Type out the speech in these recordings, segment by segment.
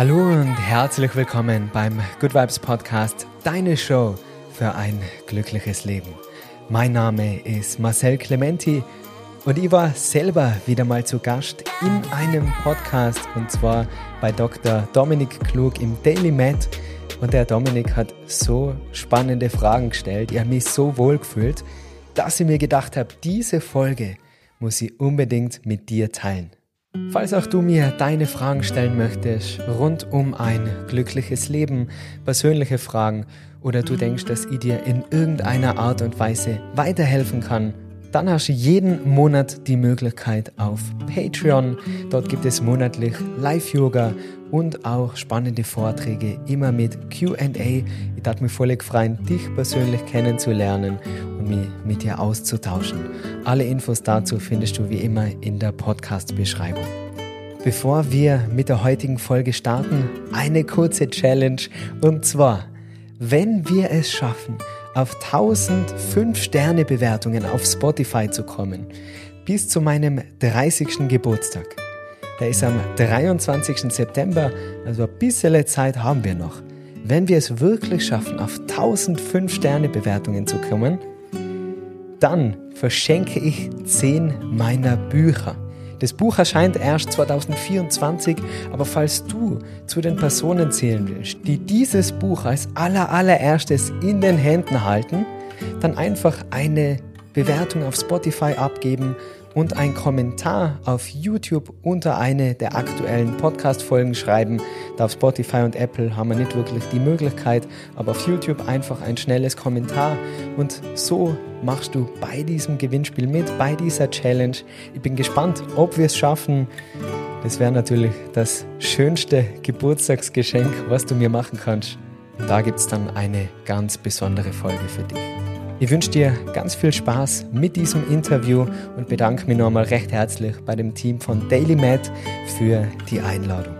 Hallo und herzlich willkommen beim Good Vibes Podcast, deine Show für ein glückliches Leben. Mein Name ist Marcel Clementi und ich war selber wieder mal zu Gast in einem Podcast und zwar bei Dr. Dominik Klug im Daily Med. Und der Dominik hat so spannende Fragen gestellt. Ich habe mich so wohl gefühlt, dass ich mir gedacht habe, diese Folge muss ich unbedingt mit dir teilen. Falls auch du mir deine Fragen stellen möchtest rund um ein glückliches Leben, persönliche Fragen oder du denkst, dass ich dir in irgendeiner Art und Weise weiterhelfen kann, dann hast du jeden Monat die Möglichkeit auf Patreon. Dort gibt es monatlich Live-Yoga und auch spannende Vorträge, immer mit QA. Ich darf mich voll freuen, dich persönlich kennenzulernen und mich mit dir auszutauschen. Alle Infos dazu findest du wie immer in der Podcast-Beschreibung. Bevor wir mit der heutigen Folge starten, eine kurze Challenge und zwar, wenn wir es schaffen, auf 1000 5-Sterne-Bewertungen auf Spotify zu kommen, bis zu meinem 30. Geburtstag. Der ist am 23. September, also ein bisschen Zeit haben wir noch. Wenn wir es wirklich schaffen, auf 1000 5-Sterne-Bewertungen zu kommen, dann verschenke ich 10 meiner Bücher. Das Buch erscheint erst 2024, aber falls du zu den Personen zählen willst, die dieses Buch als aller allererstes in den Händen halten, dann einfach eine Bewertung auf Spotify abgeben und einen Kommentar auf YouTube unter eine der aktuellen Podcast-Folgen schreiben. Da auf Spotify und Apple haben wir nicht wirklich die Möglichkeit, aber auf YouTube einfach ein schnelles Kommentar und so machst du bei diesem Gewinnspiel mit, bei dieser Challenge. Ich bin gespannt, ob wir es schaffen. Das wäre natürlich das schönste Geburtstagsgeschenk, was du mir machen kannst. Da gibt es dann eine ganz besondere Folge für dich. Ich wünsche dir ganz viel Spaß mit diesem Interview und bedanke mich nochmal recht herzlich bei dem Team von Daily Med für die Einladung.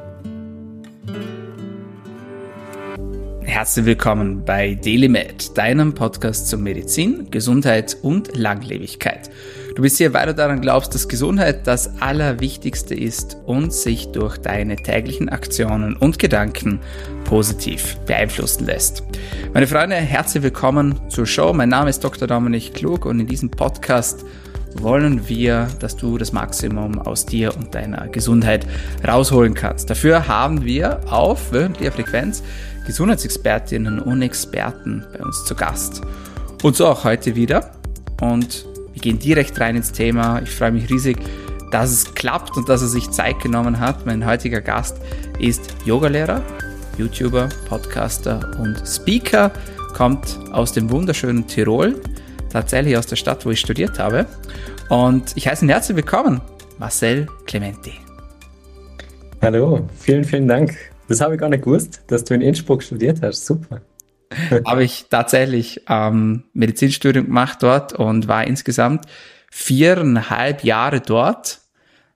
Herzlich willkommen bei DailyMed, deinem Podcast zur Medizin, Gesundheit und Langlebigkeit. Du bist hier, weil du daran glaubst, dass Gesundheit das Allerwichtigste ist und sich durch deine täglichen Aktionen und Gedanken positiv beeinflussen lässt. Meine Freunde, herzlich willkommen zur Show. Mein Name ist Dr. Dominik Klug und in diesem Podcast wollen wir, dass du das Maximum aus dir und deiner Gesundheit rausholen kannst. Dafür haben wir auf wöchentlicher Frequenz Gesundheitsexpertinnen und Experten bei uns zu Gast. Und so auch heute wieder. Und wir gehen direkt rein ins Thema. Ich freue mich riesig, dass es klappt und dass er sich Zeit genommen hat. Mein heutiger Gast ist Yogalehrer, YouTuber, Podcaster und Speaker, kommt aus dem wunderschönen Tirol, tatsächlich aus der Stadt, wo ich studiert habe. Und ich heiße ihn herzlich willkommen, Marcel Clementi. Hallo, vielen, vielen Dank. Das habe ich gar nicht gewusst, dass du in Innsbruck studiert hast. Super. habe ich tatsächlich ähm, Medizinstudium gemacht dort und war insgesamt viereinhalb Jahre dort,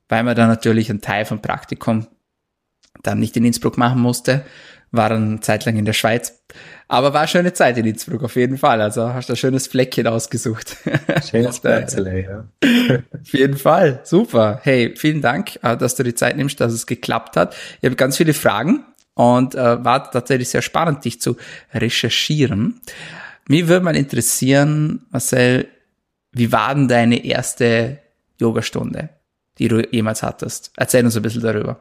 weil man dann natürlich einen Teil vom Praktikum dann nicht in Innsbruck machen musste, war dann zeitlang in der Schweiz. Aber war eine schöne Zeit in Innsbruck auf jeden Fall. Also hast du ein schönes Fleckchen ausgesucht. Schönes Plätzle, ja. auf jeden Fall. Super. Hey, vielen Dank, äh, dass du die Zeit nimmst, dass es geklappt hat. Ich habe ganz viele Fragen und äh, war tatsächlich sehr spannend, dich zu recherchieren. Mich würde mal interessieren, Marcel, wie war denn deine erste Yogastunde, die du jemals hattest? Erzähl uns ein bisschen darüber.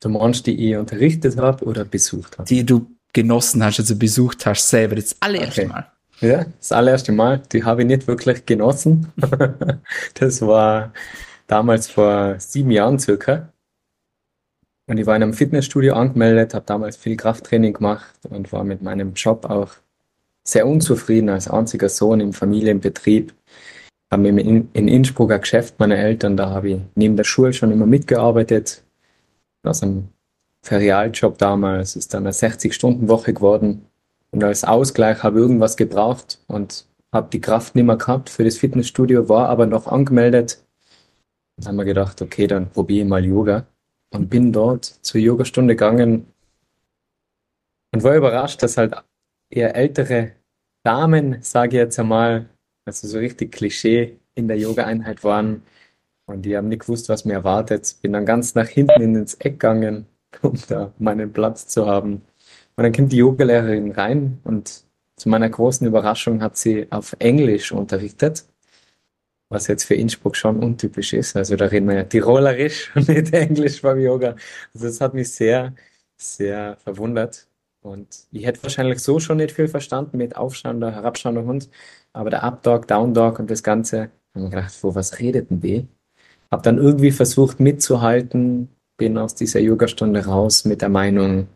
Du meinst, die ich unterrichtet habe oder besucht habe? Die du genossen hast, also besucht hast selber, das allererste okay. Mal. Ja, das allererste Mal. Die habe ich nicht wirklich genossen. das war damals vor sieben Jahren circa. Und ich war in einem Fitnessstudio angemeldet, habe damals viel Krafttraining gemacht und war mit meinem Job auch sehr unzufrieden als einziger Sohn im Familienbetrieb. Habe mir in Innsbruck ein Geschäft meiner Eltern, da habe ich neben der Schule schon immer mitgearbeitet. Aus einem Ferialjob damals ist dann eine 60-Stunden-Woche geworden. Und als Ausgleich habe ich irgendwas gebraucht und habe die Kraft nicht mehr gehabt für das Fitnessstudio, war aber noch angemeldet. Dann haben wir gedacht, okay, dann probiere ich mal Yoga und bin dort zur Yogastunde gegangen und war überrascht, dass halt eher ältere Damen, sage ich jetzt einmal, also so richtig Klischee in der Yoga-Einheit waren und die haben nicht gewusst, was mir erwartet. Bin dann ganz nach hinten ins Eck gegangen, um da meinen Platz zu haben. Und dann kommt die Yogalehrerin rein und zu meiner großen Überraschung hat sie auf Englisch unterrichtet, was jetzt für Innsbruck schon untypisch ist. Also da reden wir ja Tirolerisch und nicht Englisch beim Yoga. Also das hat mich sehr, sehr verwundert. Und ich hätte wahrscheinlich so schon nicht viel verstanden mit aufschauender, herabschauender Hund. Aber der Up-Dog, Down-Dog und das Ganze, haben wir gedacht, wo, was redeten die? Hab dann irgendwie versucht mitzuhalten, bin aus dieser Yogastunde raus mit der Meinung,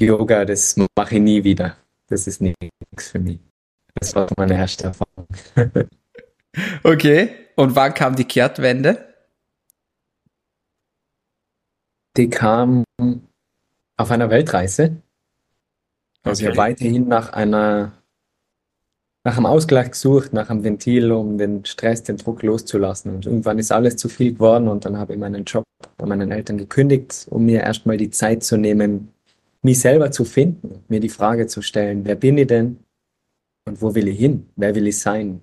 Yoga, das mache ich nie wieder. Das ist nichts für mich. Das war meine erste Erfahrung. okay. Und wann kam die Kehrtwende? Die kam auf einer Weltreise. Also okay. habe weiterhin nach einer nach einem Ausgleich gesucht, nach einem Ventil, um den Stress, den Druck loszulassen. Und irgendwann ist alles zu viel geworden und dann habe ich meinen Job bei meinen Eltern gekündigt, um mir erstmal die Zeit zu nehmen, mich selber zu finden, mir die Frage zu stellen, wer bin ich denn und wo will ich hin? Wer will ich sein?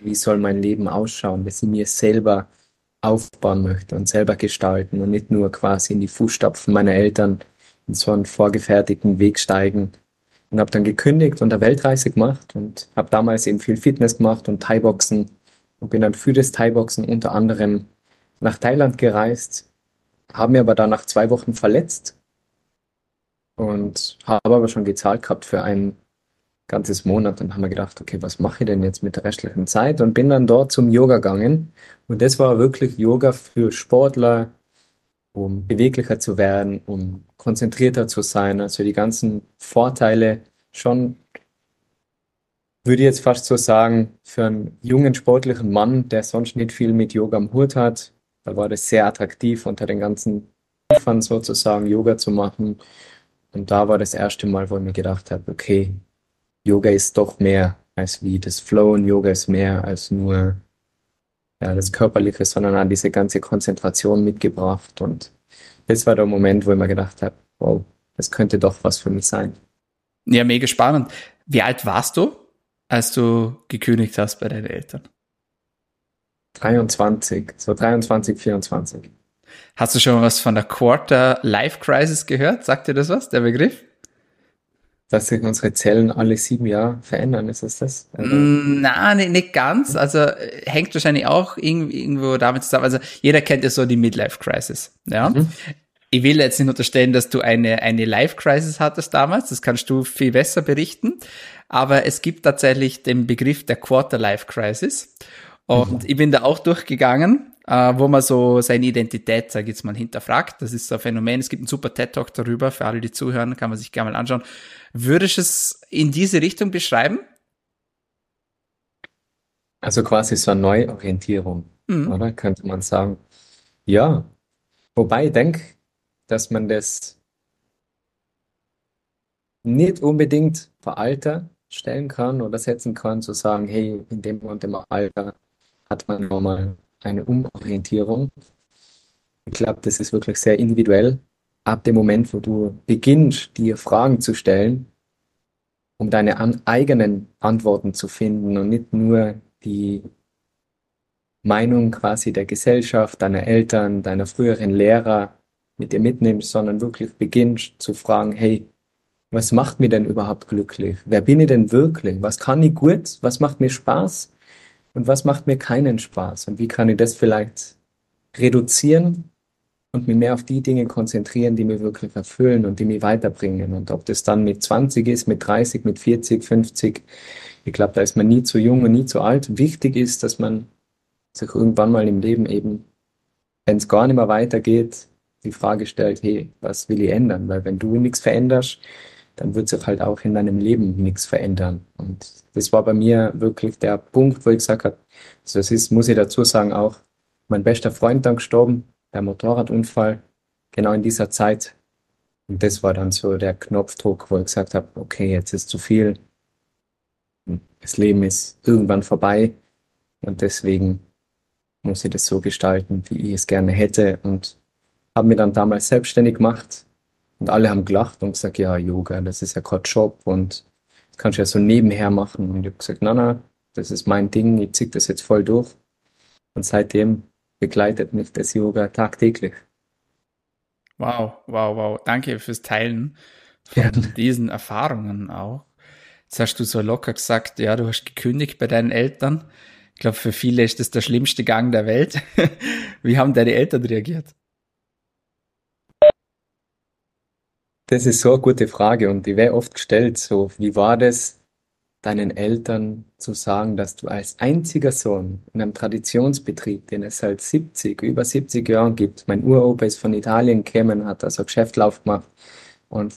Wie soll mein Leben ausschauen, dass ich mir selber aufbauen möchte und selber gestalten und nicht nur quasi in die Fußstapfen meiner Eltern in so einen vorgefertigten Weg steigen, und habe dann gekündigt und eine Weltreise gemacht und habe damals eben viel Fitness gemacht und Thai-Boxen und bin dann für das Thai-Boxen unter anderem nach Thailand gereist, habe mir aber dann nach zwei Wochen verletzt und habe aber schon gezahlt gehabt für ein ganzes Monat und haben mir gedacht, okay, was mache ich denn jetzt mit der restlichen Zeit und bin dann dort zum Yoga gegangen und das war wirklich Yoga für Sportler, um beweglicher zu werden, um konzentrierter zu sein. Also die ganzen Vorteile schon, würde ich jetzt fast so sagen, für einen jungen sportlichen Mann, der sonst nicht viel mit Yoga am Hut hat, da war das sehr attraktiv, unter den ganzen Prüfern sozusagen Yoga zu machen. Und da war das erste Mal, wo ich mir gedacht habe, okay, Yoga ist doch mehr als wie das Flow und Yoga ist mehr als nur ja, das Körperliche, sondern auch diese ganze Konzentration mitgebracht. Und das war der Moment, wo ich mir gedacht habe, wow, das könnte doch was für mich sein. Ja, mega spannend. Wie alt warst du, als du gekündigt hast bei deinen Eltern? 23, so 23, 24. Hast du schon was von der Quarter Life Crisis gehört? Sagt dir das was, der Begriff? Dass sich unsere Zellen alle sieben Jahre verändern, ist es das? Also Nein, nicht, nicht ganz. Also äh, hängt wahrscheinlich auch irgendwo damit zusammen. Also jeder kennt ja so die Midlife Crisis. Ja. Mhm. Ich will jetzt nicht unterstellen, dass du eine, eine Life Crisis hattest damals. Das kannst du viel besser berichten. Aber es gibt tatsächlich den Begriff der Quarter Life Crisis. Und mhm. ich bin da auch durchgegangen äh, wo man so seine Identität, sage ich jetzt mal, hinterfragt. Das ist so ein Phänomen. Es gibt einen super TED-Talk darüber, für alle, die zuhören, kann man sich gerne mal anschauen. Würdest du es in diese Richtung beschreiben? Also quasi so eine Neuorientierung, mhm. oder? Könnte man sagen. Ja. Wobei ich denke, dass man das nicht unbedingt vor Alter stellen kann oder setzen kann, zu sagen, hey, in dem und dem Alter hat man nochmal eine Umorientierung. Ich glaube, das ist wirklich sehr individuell. Ab dem Moment, wo du beginnst, dir Fragen zu stellen, um deine an eigenen Antworten zu finden und nicht nur die Meinung quasi der Gesellschaft, deiner Eltern, deiner früheren Lehrer mit dir mitnimmst, sondern wirklich beginnst zu fragen, hey, was macht mir denn überhaupt glücklich? Wer bin ich denn wirklich? Was kann ich gut? Was macht mir Spaß? und was macht mir keinen Spaß und wie kann ich das vielleicht reduzieren und mich mehr auf die Dinge konzentrieren, die mir wirklich erfüllen und die mich weiterbringen. Und ob das dann mit 20 ist, mit 30, mit 40, 50, ich glaube, da ist man nie zu jung und nie zu alt. Wichtig ist, dass man sich irgendwann mal im Leben eben, wenn es gar nicht mehr weitergeht, die Frage stellt, hey, was will ich ändern? Weil wenn du nichts veränderst, dann wird sich halt auch in deinem Leben nichts verändern. Und das war bei mir wirklich der Punkt, wo ich gesagt habe, also das ist, muss ich dazu sagen, auch mein bester Freund dann gestorben, der Motorradunfall, genau in dieser Zeit. Und das war dann so der Knopfdruck, wo ich gesagt habe, okay, jetzt ist zu viel. Das Leben ist irgendwann vorbei und deswegen muss ich das so gestalten, wie ich es gerne hätte und habe mir dann damals selbstständig gemacht und alle haben gelacht und gesagt, ja, Yoga, das ist ja kein Job und das kannst du ja so nebenher machen. Und ich habe gesagt, na, na, das ist mein Ding, ich zieh das jetzt voll durch. Und seitdem begleitet mich das Yoga tagtäglich. Wow, wow, wow. Danke fürs Teilen von ja. diesen Erfahrungen auch. Jetzt hast du so locker gesagt, ja, du hast gekündigt bei deinen Eltern. Ich glaube, für viele ist das der schlimmste Gang der Welt. Wie haben deine Eltern reagiert? Das ist so eine gute Frage und die wäre oft gestellt, so, wie war das, deinen Eltern zu sagen, dass du als einziger Sohn in einem Traditionsbetrieb, den es seit 70, über 70 Jahren gibt, mein Uropa ist von Italien gekommen, hat also Geschäftlauf gemacht und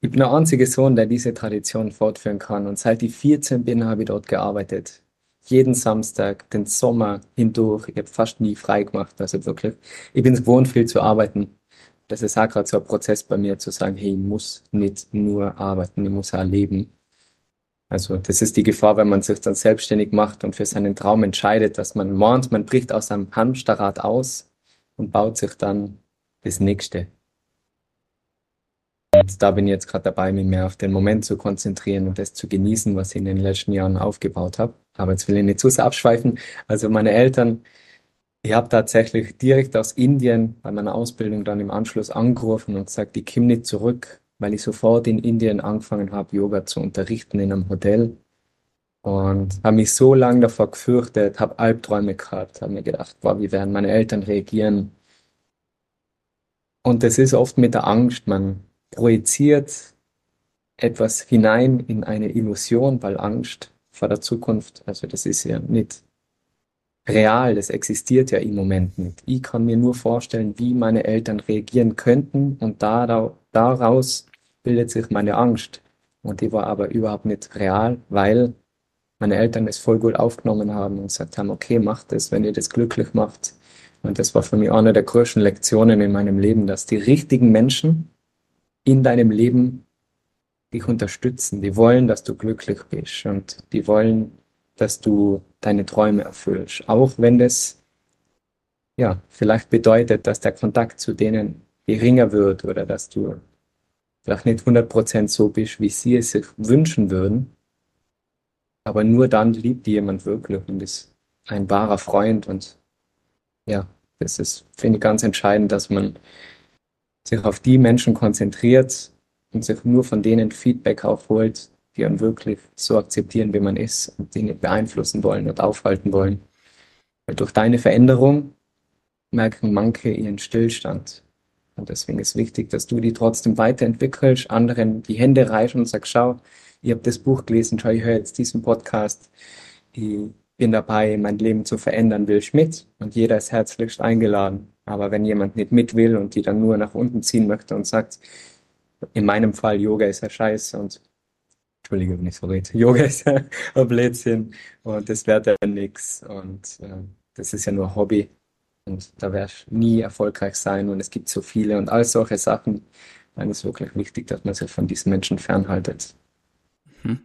ich bin der einzige Sohn, der diese Tradition fortführen kann und seit ich 14 bin, habe ich dort gearbeitet. Jeden Samstag, den Sommer hindurch, ich habe fast nie frei gemacht, also wirklich. Ich bin es gewohnt, viel zu arbeiten das ist auch gerade so ein Prozess bei mir, zu sagen, hey, ich muss nicht nur arbeiten, ich muss auch leben. Also das ist die Gefahr, wenn man sich dann selbstständig macht und für seinen Traum entscheidet, dass man meint, man bricht aus einem Hamsterrad aus und baut sich dann das nächste. Und da bin ich jetzt gerade dabei, mich mehr auf den Moment zu konzentrieren und das zu genießen, was ich in den letzten Jahren aufgebaut habe. Aber jetzt will ich nicht zu sehr abschweifen. Also meine Eltern ich habe tatsächlich direkt aus Indien bei meiner Ausbildung dann im Anschluss angerufen und gesagt, ich komme nicht zurück, weil ich sofort in Indien angefangen habe, Yoga zu unterrichten in einem Hotel. Und habe mich so lange davor gefürchtet, habe Albträume gehabt, habe mir gedacht, boah, wie werden meine Eltern reagieren? Und das ist oft mit der Angst, man projiziert etwas hinein in eine Illusion, weil Angst vor der Zukunft, also das ist ja nicht real, das existiert ja im Moment nicht. Ich kann mir nur vorstellen, wie meine Eltern reagieren könnten und daraus bildet sich meine Angst. Und die war aber überhaupt nicht real, weil meine Eltern es voll gut aufgenommen haben und gesagt haben, okay, macht es, wenn ihr das glücklich macht. Und das war für mich eine der größten Lektionen in meinem Leben, dass die richtigen Menschen in deinem Leben dich unterstützen. Die wollen, dass du glücklich bist und die wollen, dass du deine Träume erfüllst. Auch wenn das ja vielleicht bedeutet, dass der Kontakt zu denen geringer wird oder dass du vielleicht nicht 100% so bist, wie sie es sich wünschen würden. Aber nur dann liebt die jemand wirklich und ist ein wahrer Freund. Und ja, das ist, finde ich, ganz entscheidend, dass man sich auf die Menschen konzentriert und sich nur von denen Feedback aufholt, die einen wirklich so akzeptieren, wie man ist und Dinge beeinflussen wollen und aufhalten wollen. Weil durch deine Veränderung merken manche ihren Stillstand. Und deswegen ist wichtig, dass du die trotzdem weiterentwickelst, anderen die Hände reichen und sagst, schau, ich habe das Buch gelesen, schau, ich höre jetzt diesen Podcast, ich bin dabei, mein Leben zu verändern, will ich mit und jeder ist herzlichst eingeladen. Aber wenn jemand nicht mit will und die dann nur nach unten ziehen möchte und sagt, in meinem Fall Yoga ist ja scheiße und Entschuldige, wenn ich so rede. Yoga ist ein Blödsinn und das wäre dann nichts. Und äh, das ist ja nur Hobby. Und da werde ich nie erfolgreich sein und es gibt so viele und all solche Sachen. Dann ist wirklich wichtig, dass man sich von diesen Menschen fernhaltet. Mhm.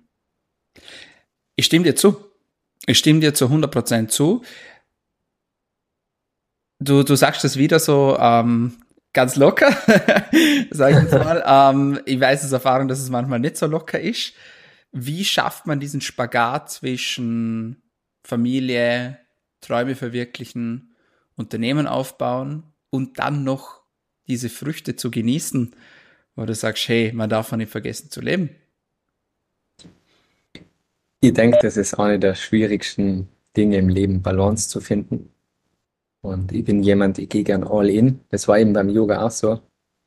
Ich stimme dir zu. Ich stimme dir zu 100% zu. Du, du sagst das wieder so ähm, ganz locker, sage ich jetzt mal. ähm, ich weiß aus Erfahrung, dass es manchmal nicht so locker ist. Wie schafft man diesen Spagat zwischen Familie, Träume verwirklichen, Unternehmen aufbauen und dann noch diese Früchte zu genießen, wo du sagst, hey, man darf nicht vergessen zu leben? Ich denke, das ist eine der schwierigsten Dinge im Leben, Balance zu finden. Und ich bin jemand, ich gehe gern all in. Das war eben beim Yoga auch so.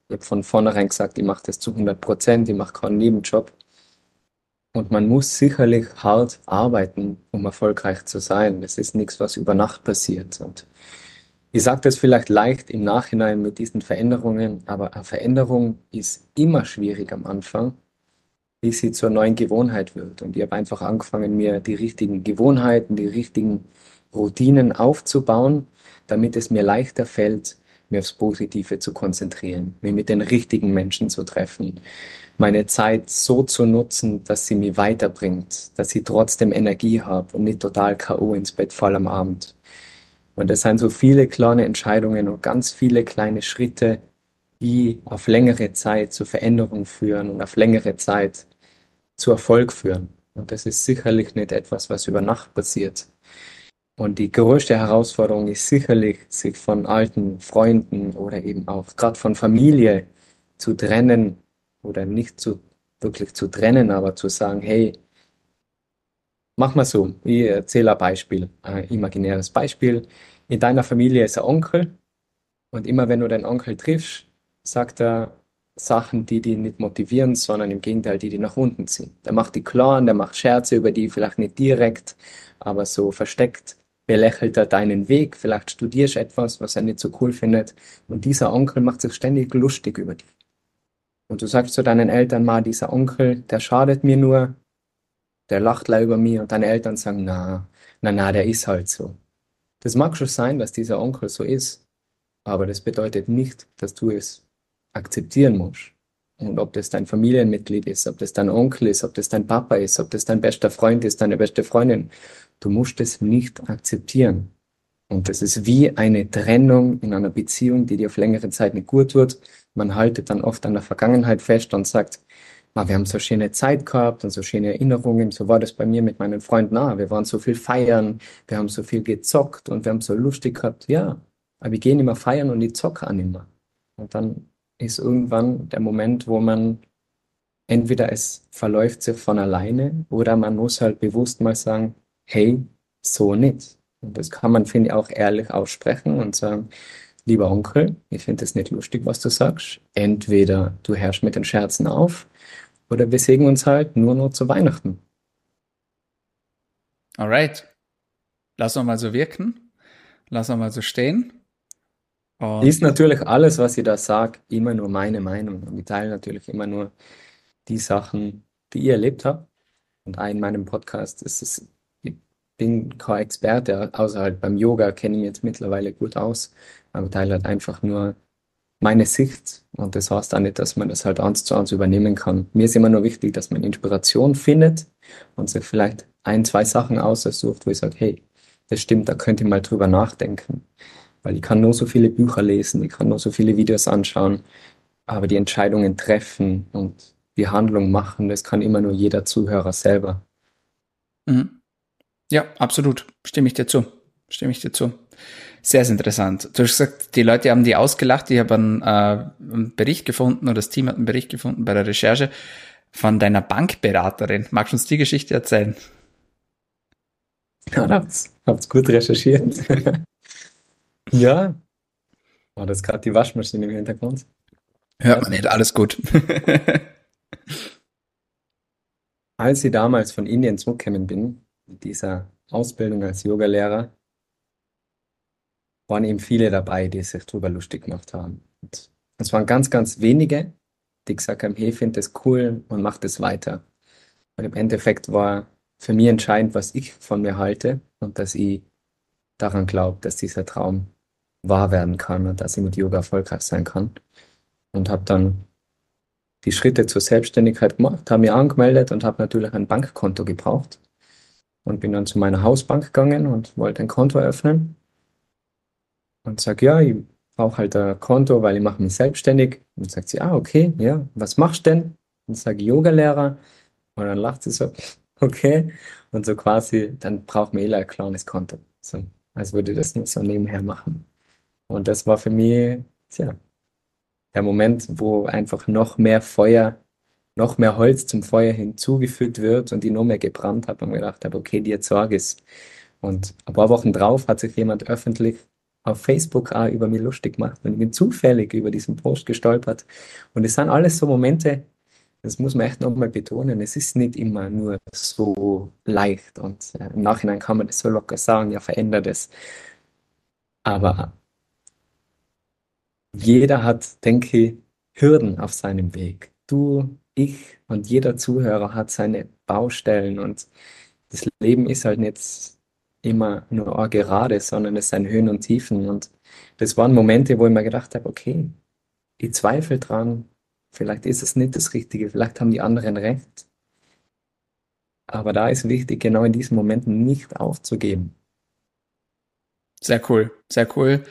Ich habe von vornherein gesagt, ich mache das zu 100 Prozent, ich mache keinen Nebenjob. Und man muss sicherlich hart arbeiten, um erfolgreich zu sein. Das ist nichts, was über Nacht passiert. Und ich sage das vielleicht leicht im Nachhinein mit diesen Veränderungen, aber eine Veränderung ist immer schwierig am Anfang, bis sie zur neuen Gewohnheit wird. Und ich habe einfach angefangen, mir die richtigen Gewohnheiten, die richtigen Routinen aufzubauen, damit es mir leichter fällt, mir aufs Positive zu konzentrieren, mich mit den richtigen Menschen zu treffen, meine Zeit so zu nutzen, dass sie mich weiterbringt, dass ich trotzdem Energie habe und nicht total K.O. ins Bett fall am Abend. Und es sind so viele kleine Entscheidungen und ganz viele kleine Schritte, die auf längere Zeit zur Veränderung führen und auf längere Zeit zu Erfolg führen. Und das ist sicherlich nicht etwas, was über Nacht passiert. Und die größte Herausforderung ist sicherlich, sich von alten Freunden oder eben auch gerade von Familie zu trennen oder nicht zu wirklich zu trennen, aber zu sagen, hey, mach mal so, ich erzähle ein Beispiel, ein imaginäres Beispiel. In deiner Familie ist ein Onkel und immer wenn du deinen Onkel triffst, sagt er Sachen, die die nicht motivieren, sondern im Gegenteil, die die nach unten ziehen. Der macht die klar, der macht Scherze über die, vielleicht nicht direkt, aber so versteckt belächelt er deinen Weg, vielleicht studierst du etwas, was er nicht so cool findet und dieser Onkel macht sich ständig lustig über dich. Und du sagst zu deinen Eltern mal, dieser Onkel, der schadet mir nur, der lacht leider über mich und deine Eltern sagen, na, na, na, der ist halt so. Das mag schon sein, dass dieser Onkel so ist, aber das bedeutet nicht, dass du es akzeptieren musst. Und ob das dein Familienmitglied ist, ob das dein Onkel ist, ob das dein Papa ist, ob das dein bester Freund ist, deine beste Freundin, du musst es nicht akzeptieren. Und das ist wie eine Trennung in einer Beziehung, die dir auf längere Zeit nicht gut tut. Man haltet dann oft an der Vergangenheit fest und sagt, wir haben so schöne Zeit gehabt und so schöne Erinnerungen. So war das bei mir mit meinen Freunden auch. Wir waren so viel feiern, wir haben so viel gezockt und wir haben so lustig gehabt. Ja, aber wir gehen immer feiern und ich zocke nicht mehr. Und dann ist irgendwann der Moment, wo man entweder es verläuft sich von alleine oder man muss halt bewusst mal sagen, hey, so nicht. Und das kann man, finde ich, auch ehrlich aussprechen und sagen, lieber Onkel, ich finde es nicht lustig, was du sagst. Entweder du herrschst mit den Scherzen auf oder wir sehen uns halt nur noch zu Weihnachten. Alright. Lass uns mal so wirken. Lass uns mal so stehen. Und ist natürlich alles, was ich da sage, immer nur meine Meinung. Und ich teile natürlich immer nur die Sachen, die ich erlebt habe. Und auch in meinem Podcast ist es, ich bin kein Experte, außer halt beim Yoga kenne ich mich jetzt mittlerweile gut aus, aber teile halt einfach nur meine Sicht und das heißt auch nicht, dass man das halt eins zu eins übernehmen kann. Mir ist immer nur wichtig, dass man Inspiration findet und sich vielleicht ein, zwei Sachen aussucht, wo ich sage, hey, das stimmt, da könnte ich mal drüber nachdenken. Weil ich kann nur so viele Bücher lesen, ich kann nur so viele Videos anschauen, aber die Entscheidungen treffen und die Handlung machen, das kann immer nur jeder Zuhörer selber. Mhm. Ja, absolut. Stimme ich dir zu. Stimme ich dir zu. Sehr, sehr interessant. Du hast gesagt, die Leute haben die ausgelacht. Ich habe einen, äh, einen Bericht gefunden oder das Team hat einen Bericht gefunden bei der Recherche von deiner Bankberaterin. Magst du uns die Geschichte erzählen? Ja, hab's, hab's gut recherchiert. ja. War das gerade die Waschmaschine im Hintergrund? Hört man nicht, alles gut. Als ich damals von Indien zurückgekommen bin, mit dieser Ausbildung als Yogalehrer, waren eben viele dabei, die sich drüber lustig gemacht haben. Es waren ganz, ganz wenige, die gesagt haben, hey, finde das cool und mach das weiter. Und im Endeffekt war für mich entscheidend, was ich von mir halte und dass ich daran glaube, dass dieser Traum wahr werden kann und dass ich mit Yoga erfolgreich sein kann. Und habe dann die Schritte zur Selbstständigkeit gemacht, habe mich angemeldet und habe natürlich ein Bankkonto gebraucht und bin dann zu meiner Hausbank gegangen und wollte ein Konto eröffnen und sage, ja, ich brauche halt ein Konto, weil ich mache mich selbstständig. Und sagt sie, ah, okay, ja, was machst du denn? Und sage Yoga-Lehrer. Und dann lacht sie so, okay. Und so quasi, dann braucht man eh ein kleines Konto. So, als würde ich das nur so nebenher machen. Und das war für mich, tja, der Moment, wo einfach noch mehr Feuer, noch mehr Holz zum Feuer hinzugefügt wird und die noch mehr gebrannt hat und mir gedacht habe, okay, dir Sorge ist. Und ein paar Wochen drauf hat sich jemand öffentlich auf Facebook auch über mich lustig gemacht und ich bin zufällig über diesen Post gestolpert. Und es sind alles so Momente, das muss man echt nochmal betonen, es ist nicht immer nur so leicht und äh, im Nachhinein kann man das so locker sagen, ja, verändert es. Aber jeder hat, denke ich, Hürden auf seinem Weg. Du, ich und jeder Zuhörer hat seine Baustellen und das Leben ist halt nicht immer nur gerade, sondern es sind Höhen und Tiefen. Und das waren Momente, wo ich mir gedacht habe, okay, ich zweifle dran, vielleicht ist es nicht das Richtige, vielleicht haben die anderen recht. Aber da ist wichtig, genau in diesen Momenten nicht aufzugeben. Sehr cool, sehr cool.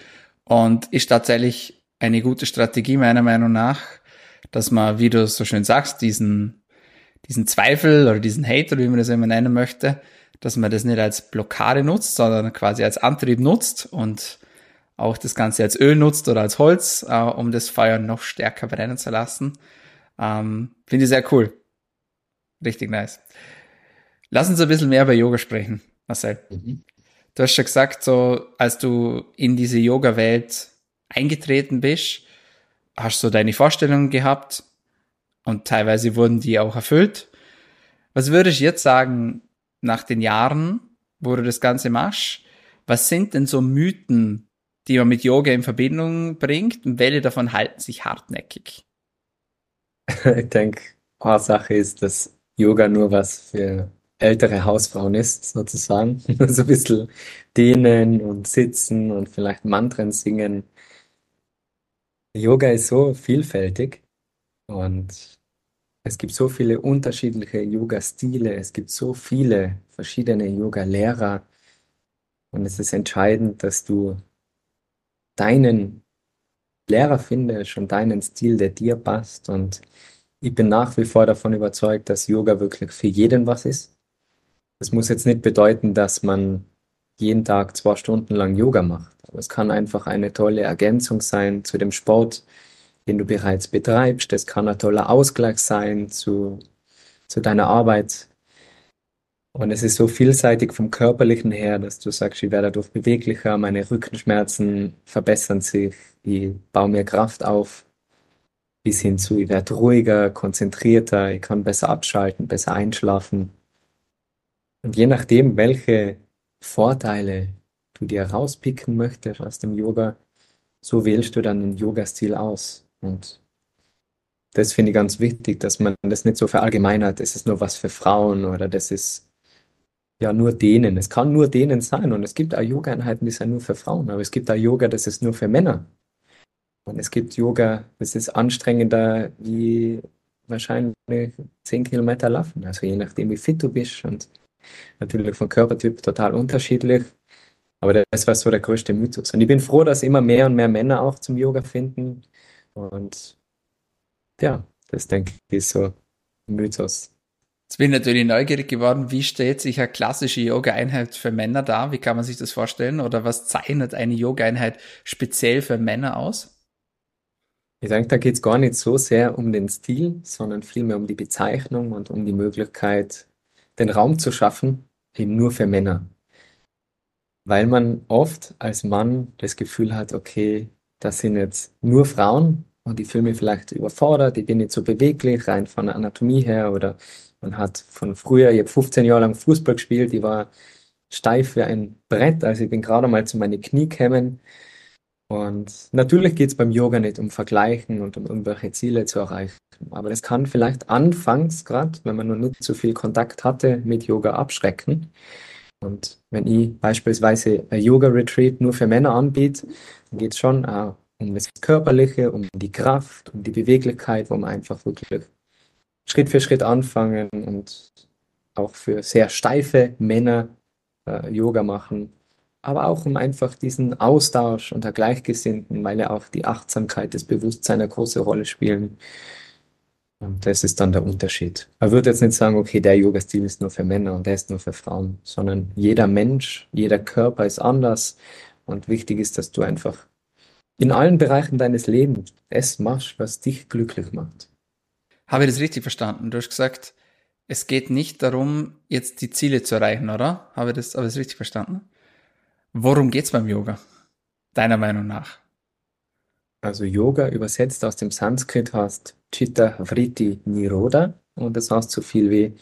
Und ist tatsächlich eine gute Strategie meiner Meinung nach, dass man, wie du so schön sagst, diesen, diesen Zweifel oder diesen Hate oder wie man das immer nennen möchte, dass man das nicht als Blockade nutzt, sondern quasi als Antrieb nutzt und auch das Ganze als Öl nutzt oder als Holz, äh, um das Feuer noch stärker brennen zu lassen. Ähm, Finde ich sehr cool. Richtig nice. Lass uns ein bisschen mehr über Yoga sprechen, Marcel. Mhm. Du hast schon gesagt, so als du in diese Yoga-Welt eingetreten bist, hast du deine Vorstellungen gehabt und teilweise wurden die auch erfüllt. Was würdest du jetzt sagen, nach den Jahren, wo du das Ganze machst? Was sind denn so Mythen, die man mit Yoga in Verbindung bringt und welche davon halten sich hartnäckig? Ich denke, eine Sache ist, dass Yoga nur was für ältere Hausfrauen ist, sozusagen. so ein bisschen dehnen und sitzen und vielleicht Mantren singen. Yoga ist so vielfältig und es gibt so viele unterschiedliche Yoga-Stile, es gibt so viele verschiedene Yoga-Lehrer und es ist entscheidend, dass du deinen Lehrer findest und deinen Stil, der dir passt. Und ich bin nach wie vor davon überzeugt, dass Yoga wirklich für jeden was ist. Das muss jetzt nicht bedeuten, dass man jeden Tag zwei Stunden lang Yoga macht. Aber es kann einfach eine tolle Ergänzung sein zu dem Sport, den du bereits betreibst. Es kann ein toller Ausgleich sein zu, zu deiner Arbeit. Und es ist so vielseitig vom Körperlichen her, dass du sagst, ich werde dadurch beweglicher, meine Rückenschmerzen verbessern sich, ich baue mir Kraft auf, bis hin zu, ich werde ruhiger, konzentrierter, ich kann besser abschalten, besser einschlafen. Und je nachdem, welche Vorteile du dir rauspicken möchtest aus dem Yoga, so wählst du dann den Yoga-Stil aus. Und das finde ich ganz wichtig, dass man das nicht so verallgemeinert, das ist nur was für Frauen oder das ist ja nur denen. Es kann nur denen sein. Und es gibt auch Yoga-Einheiten, die sind nur für Frauen, aber es gibt auch Yoga, das ist nur für Männer. Und es gibt Yoga, das ist anstrengender wie wahrscheinlich 10 Kilometer laufen. Also je nachdem, wie fit du bist und natürlich vom Körpertyp total unterschiedlich. Aber das war so der größte Mythos. Und ich bin froh, dass immer mehr und mehr Männer auch zum Yoga finden. Und ja, das denke ich ist so ein Mythos. Jetzt bin ich natürlich neugierig geworden, wie stellt sich eine klassische Yoga-Einheit für Männer dar? Wie kann man sich das vorstellen? Oder was zeichnet eine Yoga-Einheit speziell für Männer aus? Ich denke, da geht es gar nicht so sehr um den Stil, sondern vielmehr um die Bezeichnung und um die Möglichkeit, den Raum zu schaffen, eben nur für Männer. Weil man oft als Mann das Gefühl hat, okay, das sind jetzt nur Frauen und die mich vielleicht überfordert, ich bin nicht so beweglich, rein von der Anatomie her oder man hat von früher, ich habe 15 Jahre lang Fußball gespielt, ich war steif wie ein Brett, also ich bin gerade mal zu meinen Knie gekommen. Und natürlich geht es beim Yoga nicht um Vergleichen und um irgendwelche Ziele zu erreichen. Aber das kann vielleicht anfangs, gerade wenn man noch nicht so viel Kontakt hatte, mit Yoga abschrecken. Und wenn ich beispielsweise ein Yoga-Retreat nur für Männer anbiete, geht es schon auch um das Körperliche, um die Kraft, um die Beweglichkeit, man einfach wirklich Schritt für Schritt anfangen und auch für sehr steife Männer äh, Yoga machen aber auch um einfach diesen Austausch unter Gleichgesinnten, weil ja auch die Achtsamkeit, das Bewusstsein eine große Rolle spielen. Und das ist dann der Unterschied. Man würde jetzt nicht sagen, okay, der Yoga-Stil ist nur für Männer und der ist nur für Frauen, sondern jeder Mensch, jeder Körper ist anders. Und wichtig ist, dass du einfach in allen Bereichen deines Lebens es machst, was dich glücklich macht. Habe ich das richtig verstanden? Du hast gesagt, es geht nicht darum, jetzt die Ziele zu erreichen, oder? Habe ich das, habe ich das richtig verstanden? Worum geht's beim Yoga? Deiner Meinung nach? Also Yoga übersetzt aus dem Sanskrit heißt Chitta Vritti Niroda und das heißt so viel wie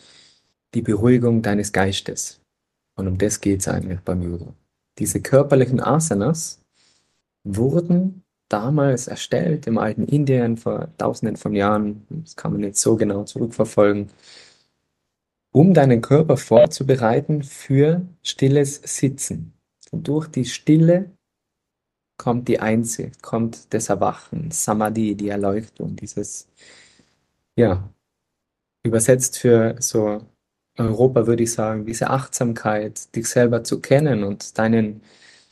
die Beruhigung deines Geistes. Und um das geht's eigentlich beim Yoga. Diese körperlichen Asanas wurden damals erstellt im alten Indien vor tausenden von Jahren, das kann man nicht so genau zurückverfolgen, um deinen Körper vorzubereiten für stilles Sitzen. Und durch die Stille kommt die Einsicht, kommt das Erwachen, Samadhi, die Erleuchtung, dieses, ja, übersetzt für so Europa würde ich sagen, diese Achtsamkeit, dich selber zu kennen und deinen,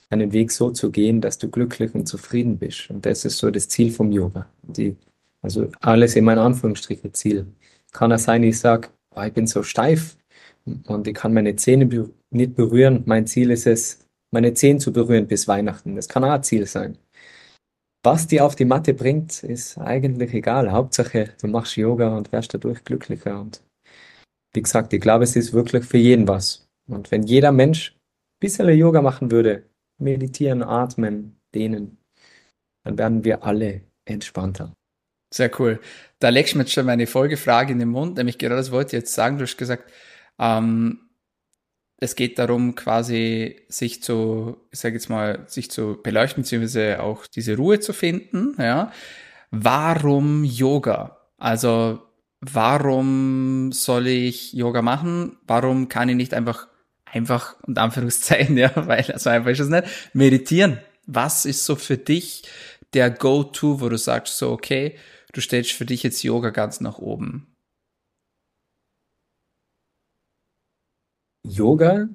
deinen Weg so zu gehen, dass du glücklich und zufrieden bist. Und das ist so das Ziel vom Yoga. Die, also alles in meinen Anführungsstrichen Ziel. Kann es sein, ich sage, oh, ich bin so steif, und ich kann meine Zähne nicht berühren. Mein Ziel ist es, meine Zähne zu berühren bis Weihnachten. Das kann auch ein Ziel sein. Was die auf die Matte bringt, ist eigentlich egal. Hauptsache, du machst Yoga und wirst dadurch glücklicher. Und wie gesagt, ich glaube, es ist wirklich für jeden was. Und wenn jeder Mensch ein bisschen Yoga machen würde, meditieren, atmen, dehnen, dann werden wir alle entspannter. Sehr cool. Da legst du mir jetzt schon meine Folgefrage in den Mund, nämlich genau das wollte ich jetzt sagen. Du hast gesagt, ähm, es geht darum, quasi sich zu, ich sage jetzt mal, sich zu beleuchten, beziehungsweise auch diese Ruhe zu finden. Ja. Warum Yoga? Also warum soll ich Yoga machen? Warum kann ich nicht einfach, einfach, und Anführungszeichen, ja, weil so einfach ist es nicht, meditieren? Was ist so für dich der Go-To, wo du sagst, so, okay, du stellst für dich jetzt Yoga ganz nach oben? Yoga,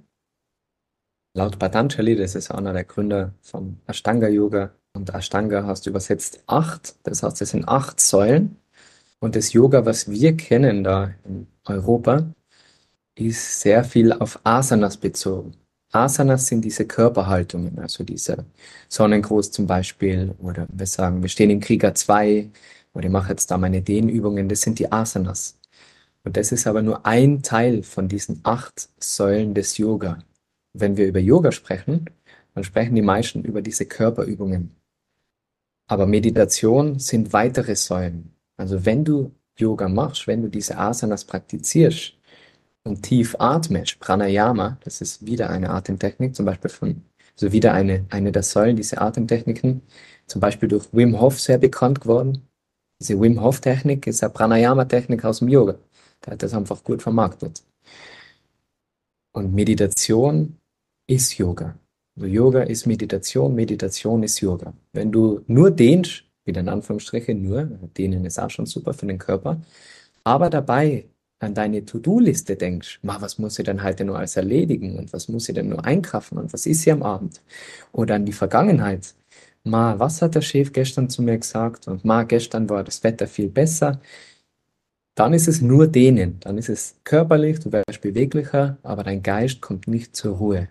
laut Patanjali, das ist einer der Gründer vom Ashtanga Yoga, und Ashtanga hast du übersetzt acht, das heißt, es sind acht Säulen. Und das Yoga, was wir kennen da in Europa, ist sehr viel auf Asanas bezogen. Asanas sind diese Körperhaltungen, also diese Sonnengruß zum Beispiel, oder wir sagen, wir stehen im Krieger 2, oder ich mache jetzt da meine Dehnübungen, das sind die Asanas. Und das ist aber nur ein Teil von diesen acht Säulen des Yoga. Wenn wir über Yoga sprechen, dann sprechen die meisten über diese Körperübungen. Aber Meditation sind weitere Säulen. Also wenn du Yoga machst, wenn du diese Asanas praktizierst und tief atmest, Pranayama, das ist wieder eine Atemtechnik, zum Beispiel von, also wieder eine, eine der Säulen, diese Atemtechniken, zum Beispiel durch Wim Hof sehr bekannt geworden. Diese Wim Hof Technik ist eine Pranayama-Technik aus dem Yoga. Der hat das einfach gut vermarktet. Und Meditation ist Yoga. Also Yoga ist Meditation, Meditation ist Yoga. Wenn du nur dehnst, wieder in Anführungsstrichen nur, dehnen ist auch schon super für den Körper, aber dabei an deine To-Do-Liste denkst, ma, was muss ich denn heute nur alles erledigen und was muss ich denn nur einkaufen und was ist hier am Abend? Oder an die Vergangenheit. Ma, was hat der Chef gestern zu mir gesagt? Und ma, gestern war das Wetter viel besser dann ist es nur dehnen. Dann ist es körperlich, du wirst beweglicher, aber dein Geist kommt nicht zur Ruhe.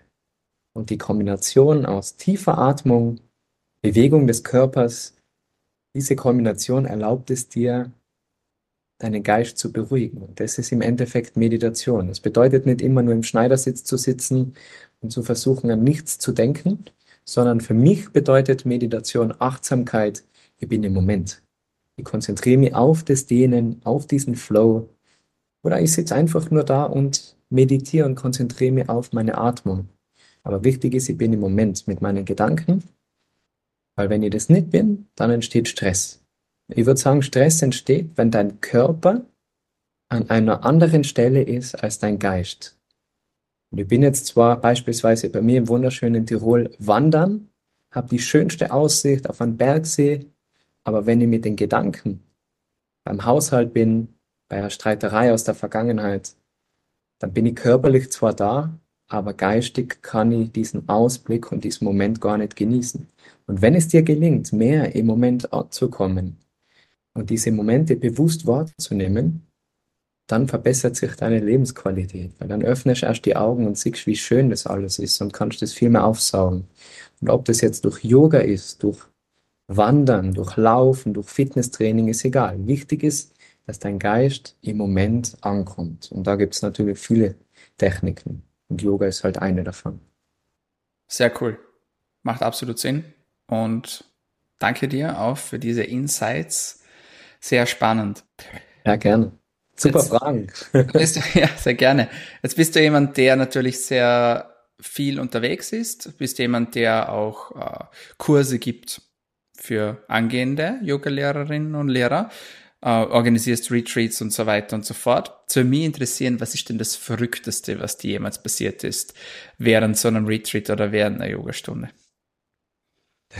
Und die Kombination aus tiefer Atmung, Bewegung des Körpers, diese Kombination erlaubt es dir, deinen Geist zu beruhigen. Und das ist im Endeffekt Meditation. Das bedeutet nicht immer nur im Schneidersitz zu sitzen und zu versuchen, an nichts zu denken, sondern für mich bedeutet Meditation Achtsamkeit, ich bin im Moment. Ich konzentriere mich auf das Dehnen, auf diesen Flow. Oder ich sitze einfach nur da und meditiere und konzentriere mich auf meine Atmung. Aber wichtig ist, ich bin im Moment mit meinen Gedanken, weil wenn ich das nicht bin, dann entsteht Stress. Ich würde sagen, Stress entsteht, wenn dein Körper an einer anderen Stelle ist als dein Geist. Und ich bin jetzt zwar beispielsweise bei mir im wunderschönen Tirol wandern, habe die schönste Aussicht auf einen Bergsee, aber wenn ich mit den Gedanken beim Haushalt bin, bei einer Streiterei aus der Vergangenheit, dann bin ich körperlich zwar da, aber geistig kann ich diesen Ausblick und diesen Moment gar nicht genießen. Und wenn es dir gelingt, mehr im Moment anzukommen und diese Momente bewusst wahrzunehmen, dann verbessert sich deine Lebensqualität, weil dann öffnest du erst die Augen und siehst, wie schön das alles ist und kannst das viel mehr aufsaugen. Und ob das jetzt durch Yoga ist, durch Wandern, durch Laufen, durch Fitnesstraining ist egal. Wichtig ist, dass dein Geist im Moment ankommt. Und da gibt es natürlich viele Techniken. Und Yoga ist halt eine davon. Sehr cool. Macht absolut Sinn. Und danke dir auch für diese Insights. Sehr spannend. Ja, gerne. Super Jetzt, Fragen. Bist, ja, sehr gerne. Jetzt bist du jemand, der natürlich sehr viel unterwegs ist. Bist jemand, der auch äh, Kurse gibt für angehende Yoga-Lehrerinnen und Lehrer, äh, organisierst Retreats und so weiter und so fort. Zu mir interessieren, was ist denn das Verrückteste, was dir jemals passiert ist während so einem Retreat oder während einer Yogastunde?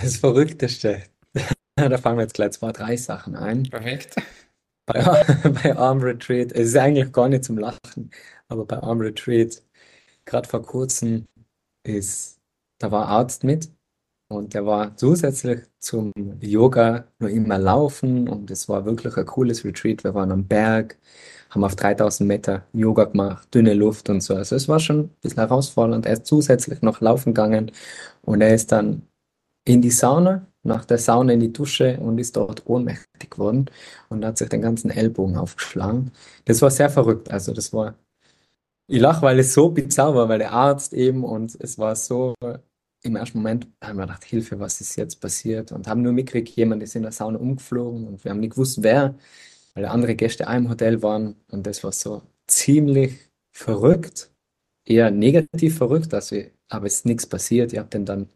Das Verrückteste. da fangen wir jetzt gleich zwei, drei Sachen ein. Perfekt. Bei, bei Arm Retreat, es ist eigentlich gar nicht zum Lachen, aber bei Arm Retreat, gerade vor kurzem ist, da war Arzt mit Und der war zusätzlich zum Yoga nur immer laufen und es war wirklich ein cooles Retreat. Wir waren am Berg, haben auf 3000 Meter Yoga gemacht, dünne Luft und so. Also es war schon ein bisschen herausfordernd. Er ist zusätzlich noch laufen gegangen und er ist dann in die Sauna, nach der Sauna in die Dusche und ist dort ohnmächtig geworden und hat sich den ganzen Ellbogen aufgeschlagen. Das war sehr verrückt. Also das war, ich lache, weil es so bizarr war, weil der Arzt eben und es war so, im ersten Moment haben wir gedacht, Hilfe, was ist jetzt passiert? Und haben nur mitgekriegt, jemand ist in der Sauna umgeflogen und wir haben nicht gewusst, wer, weil andere Gäste auch im Hotel waren und das war so ziemlich verrückt, eher negativ verrückt, also, aber es ist nichts passiert. Ich habe den dann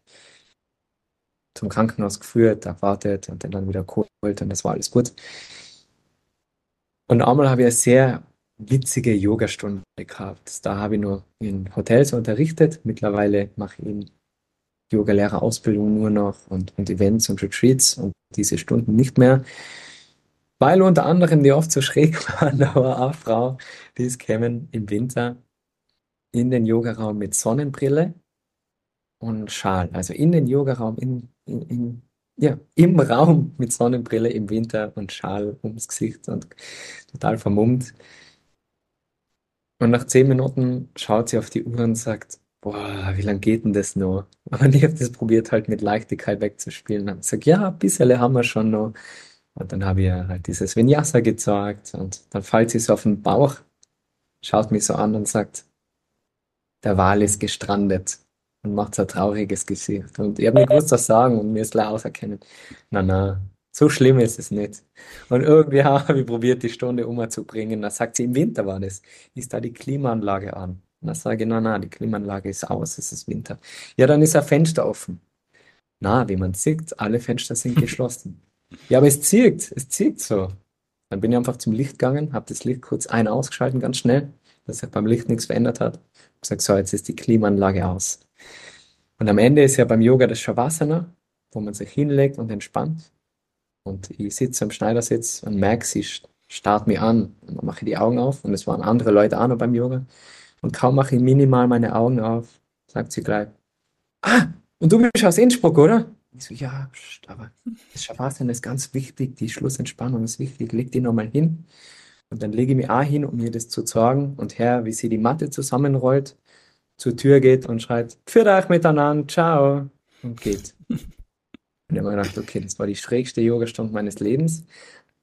zum Krankenhaus geführt, erwartet und den dann wieder geholt und das war alles gut. Und einmal habe ich eine sehr witzige Yogastunde gehabt. Da habe ich nur in Hotels unterrichtet. Mittlerweile mache ich in Yoga-Lehrerausbildung nur noch und, und Events und Retreats und diese Stunden nicht mehr. Weil unter anderem die oft so schräg waren, da war eine Frau, die ist gekommen im Winter in den Yogaraum mit Sonnenbrille und Schal. Also in den Yogaraum, in, in, in, ja, im Raum mit Sonnenbrille im Winter und Schal ums Gesicht und total vermummt. Und nach zehn Minuten schaut sie auf die Uhr und sagt, boah, wie lange geht denn das noch? Und ich habe das probiert halt mit Leichtigkeit wegzuspielen. Und gesagt, ja, ein bisschen haben wir schon noch. Und dann habe ich halt dieses Vinyasa gezeigt und dann fällt sie so auf den Bauch, schaut mich so an und sagt, der Wal ist gestrandet und macht so ein trauriges Gesicht. Und ich habe nicht gewusst, was sagen und mir ist klar auserkennen. Na, na, so schlimm ist es nicht. Und irgendwie habe ich probiert, die Stunde umzubringen. Dann sagt sie, im Winter war das. Ist da die Klimaanlage an? Und dann sage ich, na, na, die Klimaanlage ist aus, es ist Winter. Ja, dann ist ein Fenster offen. Na, wie man sieht, alle Fenster sind geschlossen. Ja, aber es zieht, es zieht so. Dann bin ich einfach zum Licht gegangen, habe das Licht kurz ein- ausgeschalten, ganz schnell, dass sich beim Licht nichts verändert hat. Ich gesagt, so, jetzt ist die Klimaanlage aus. Und am Ende ist ja beim Yoga das Shavasana, wo man sich hinlegt und entspannt. Und ich sitze am Schneidersitz und merke, sie starrt mich an. Und dann mache ich die Augen auf und es waren andere Leute auch noch beim Yoga. Und kaum mache ich minimal meine Augen auf, sagt sie gleich, ah, und du bist aus Innsbruck, oder? Ich so, ja, aber das Shavasana ist ganz wichtig, die Schlussentspannung ist wichtig, leg die nochmal hin. Und dann lege ich mich auch hin, um mir das zu sagen. Und Herr, wie sie die Matte zusammenrollt, zur Tür geht und schreit, für euch miteinander, ciao, und geht. Und ich habe mir gedacht, okay, das war die schrägste Yogastunde meines Lebens,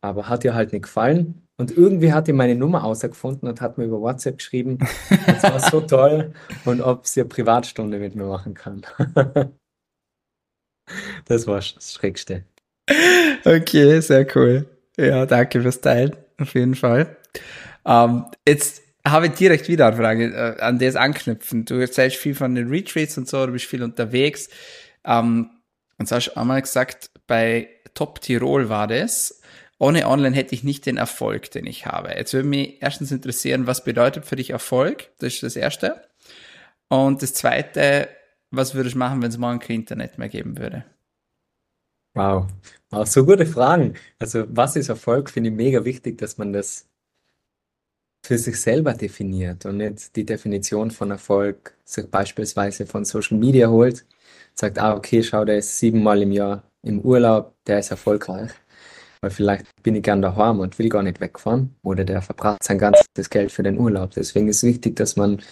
aber hat ihr halt nicht gefallen. Und irgendwie hat die meine Nummer außergefunden und hat mir über WhatsApp geschrieben, das war so toll und ob sie eine Privatstunde mit mir machen kann. Das war das Schrägste. Okay, sehr cool. Ja, danke fürs Teilen, auf jeden Fall. Ähm, jetzt habe ich direkt wieder eine Frage, äh, an das anknüpfen. Du erzählst viel von den Retreats und so, du bist viel unterwegs. Ähm, und du hast einmal gesagt, bei Top Tirol war das. Ohne Online hätte ich nicht den Erfolg, den ich habe. Jetzt würde mich erstens interessieren, was bedeutet für dich Erfolg? Das ist das Erste. Und das Zweite, was würdest du machen, wenn es morgen kein Internet mehr geben würde? Wow, auch so gute Fragen. Also, was ist Erfolg? Finde ich mega wichtig, dass man das für sich selber definiert und nicht die Definition von Erfolg sich beispielsweise von Social Media holt, sagt, ah, okay, schau, der ist siebenmal im Jahr im Urlaub, der ist erfolgreich. Weil vielleicht bin ich gern daheim und will gar nicht wegfahren oder der verbracht sein ganzes Geld für den Urlaub. Deswegen ist wichtig, dass man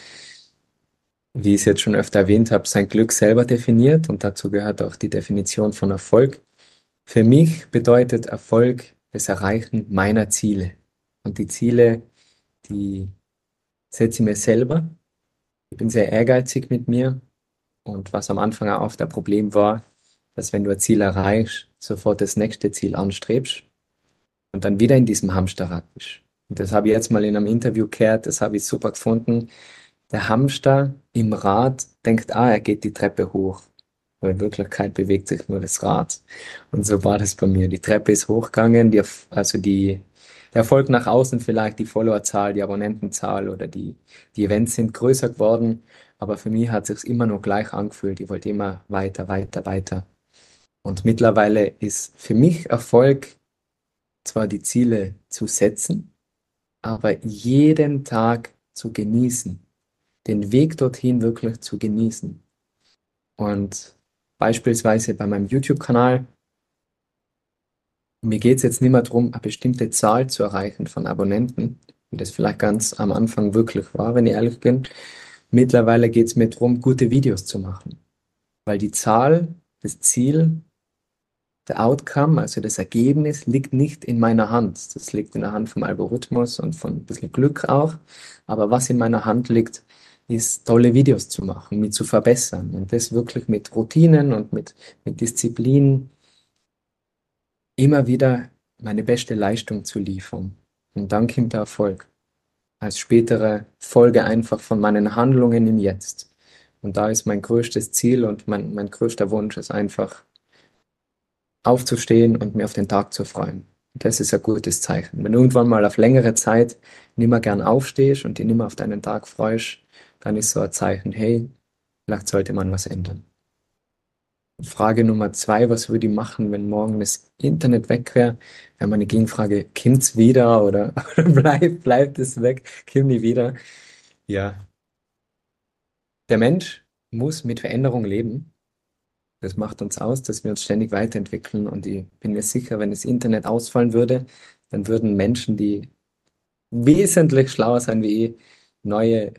wie ich es jetzt schon öfter erwähnt habe, sein Glück selber definiert und dazu gehört auch die Definition von Erfolg. Für mich bedeutet Erfolg das Erreichen meiner Ziele. Und die Ziele, die setze ich mir selber. Ich bin sehr ehrgeizig mit mir. Und was am Anfang auch oft ein Problem war, dass wenn du ein Ziel erreichst, sofort das nächste Ziel anstrebst und dann wieder in diesem Hamsterrad bist. Und das habe ich jetzt mal in einem Interview gehört, das habe ich super gefunden der Hamster im Rad denkt, ah, er geht die Treppe hoch. Aber in Wirklichkeit bewegt sich nur das Rad. Und so war das bei mir. Die Treppe ist hochgegangen, die, also die, der Erfolg nach außen vielleicht, die Followerzahl, die Abonnentenzahl oder die, die Events sind größer geworden. Aber für mich hat es sich immer noch gleich angefühlt. Ich wollte immer weiter, weiter, weiter. Und mittlerweile ist für mich Erfolg zwar die Ziele zu setzen, aber jeden Tag zu genießen den Weg dorthin wirklich zu genießen. Und beispielsweise bei meinem YouTube-Kanal. Mir geht es jetzt nicht mehr darum, eine bestimmte Zahl zu erreichen von Abonnenten, wie das vielleicht ganz am Anfang wirklich war, wenn ich ehrlich bin. Mittlerweile geht es mir darum, gute Videos zu machen. Weil die Zahl, das Ziel, der Outcome, also das Ergebnis, liegt nicht in meiner Hand. Das liegt in der Hand vom Algorithmus und von ein bisschen Glück auch. Aber was in meiner Hand liegt, ist tolle Videos zu machen, mich zu verbessern. Und das wirklich mit Routinen und mit, mit Disziplin immer wieder meine beste Leistung zu liefern. Und dann kommt der Erfolg. Als spätere Folge einfach von meinen Handlungen im Jetzt. Und da ist mein größtes Ziel und mein, mein größter Wunsch ist einfach aufzustehen und mir auf den Tag zu freuen. Das ist ein gutes Zeichen. Wenn du irgendwann mal auf längere Zeit nicht mehr gern aufstehst und dich nicht mehr auf deinen Tag freust, dann ist so ein Zeichen, hey, vielleicht sollte man was ändern. Frage Nummer zwei, was würde ich machen, wenn morgen das Internet weg wäre? Wäre meine Gegenfrage, kommt's wieder oder, oder bleibt, bleibt es weg, kommt nie wieder? Ja. Der Mensch muss mit Veränderung leben. Das macht uns aus, dass wir uns ständig weiterentwickeln. Und ich bin mir sicher, wenn das Internet ausfallen würde, dann würden Menschen, die wesentlich schlauer sein wie ich, neue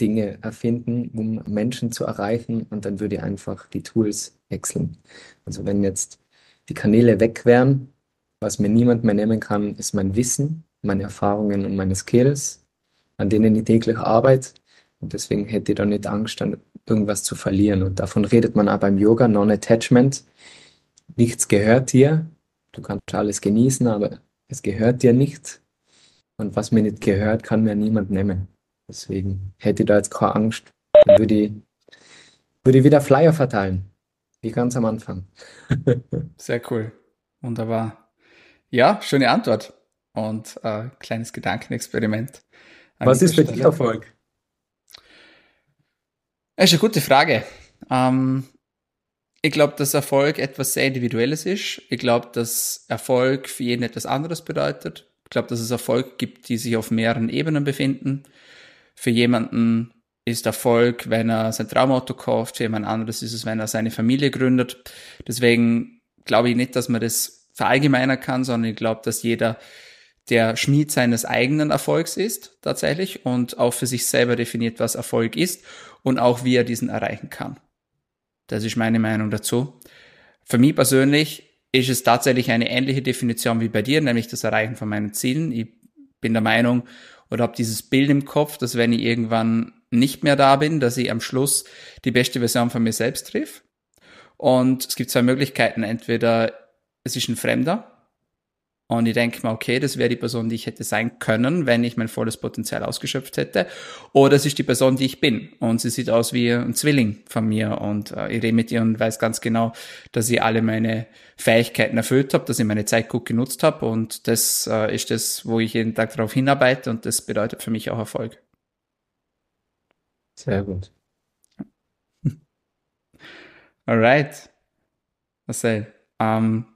Dinge erfinden, um Menschen zu erreichen. Und dann würde ich einfach die Tools wechseln. Also wenn jetzt die Kanäle weg wären, was mir niemand mehr nehmen kann, ist mein Wissen, meine Erfahrungen und meine Skills, an denen ich täglich arbeite. Und deswegen hätte ich da nicht Angst, irgendwas zu verlieren. Und davon redet man auch beim Yoga, Non-Attachment. Nichts gehört dir. Du kannst alles genießen, aber es gehört dir nicht. Und was mir nicht gehört, kann mir niemand nehmen. Deswegen hätte ich da jetzt keine Angst. Dann würde ich, würde ich wieder Flyer verteilen. Wie ganz am Anfang. Sehr cool. Wunderbar. Ja, schöne Antwort. Und äh, kleines Gedankenexperiment. Was ist für dich Erfolg? Das ist eine gute Frage. Ähm, ich glaube, dass Erfolg etwas sehr Individuelles ist. Ich glaube, dass Erfolg für jeden etwas anderes bedeutet. Ich glaube, dass es Erfolg gibt, die sich auf mehreren Ebenen befinden. Für jemanden ist Erfolg, wenn er sein Traumauto kauft, für jemand anderes ist es, wenn er seine Familie gründet. Deswegen glaube ich nicht, dass man das verallgemeinern kann, sondern ich glaube, dass jeder der Schmied seines eigenen Erfolgs ist, tatsächlich, und auch für sich selber definiert, was Erfolg ist und auch wie er diesen erreichen kann. Das ist meine Meinung dazu. Für mich persönlich ist es tatsächlich eine ähnliche Definition wie bei dir, nämlich das Erreichen von meinen Zielen. Ich bin der Meinung oder habe dieses Bild im Kopf, dass wenn ich irgendwann nicht mehr da bin, dass ich am Schluss die beste Version von mir selbst triff. Und es gibt zwei Möglichkeiten. Entweder es ist ein Fremder und ich denke mir, okay, das wäre die Person, die ich hätte sein können, wenn ich mein volles Potenzial ausgeschöpft hätte. Oder es ist die Person, die ich bin. Und sie sieht aus wie ein Zwilling von mir. Und äh, ich rede mit ihr und weiß ganz genau, dass ich alle meine Fähigkeiten erfüllt habe, dass ich meine Zeit gut genutzt habe. Und das äh, ist das, wo ich jeden Tag darauf hinarbeite. Und das bedeutet für mich auch Erfolg. Sehr gut. Alright. Marcel, ähm,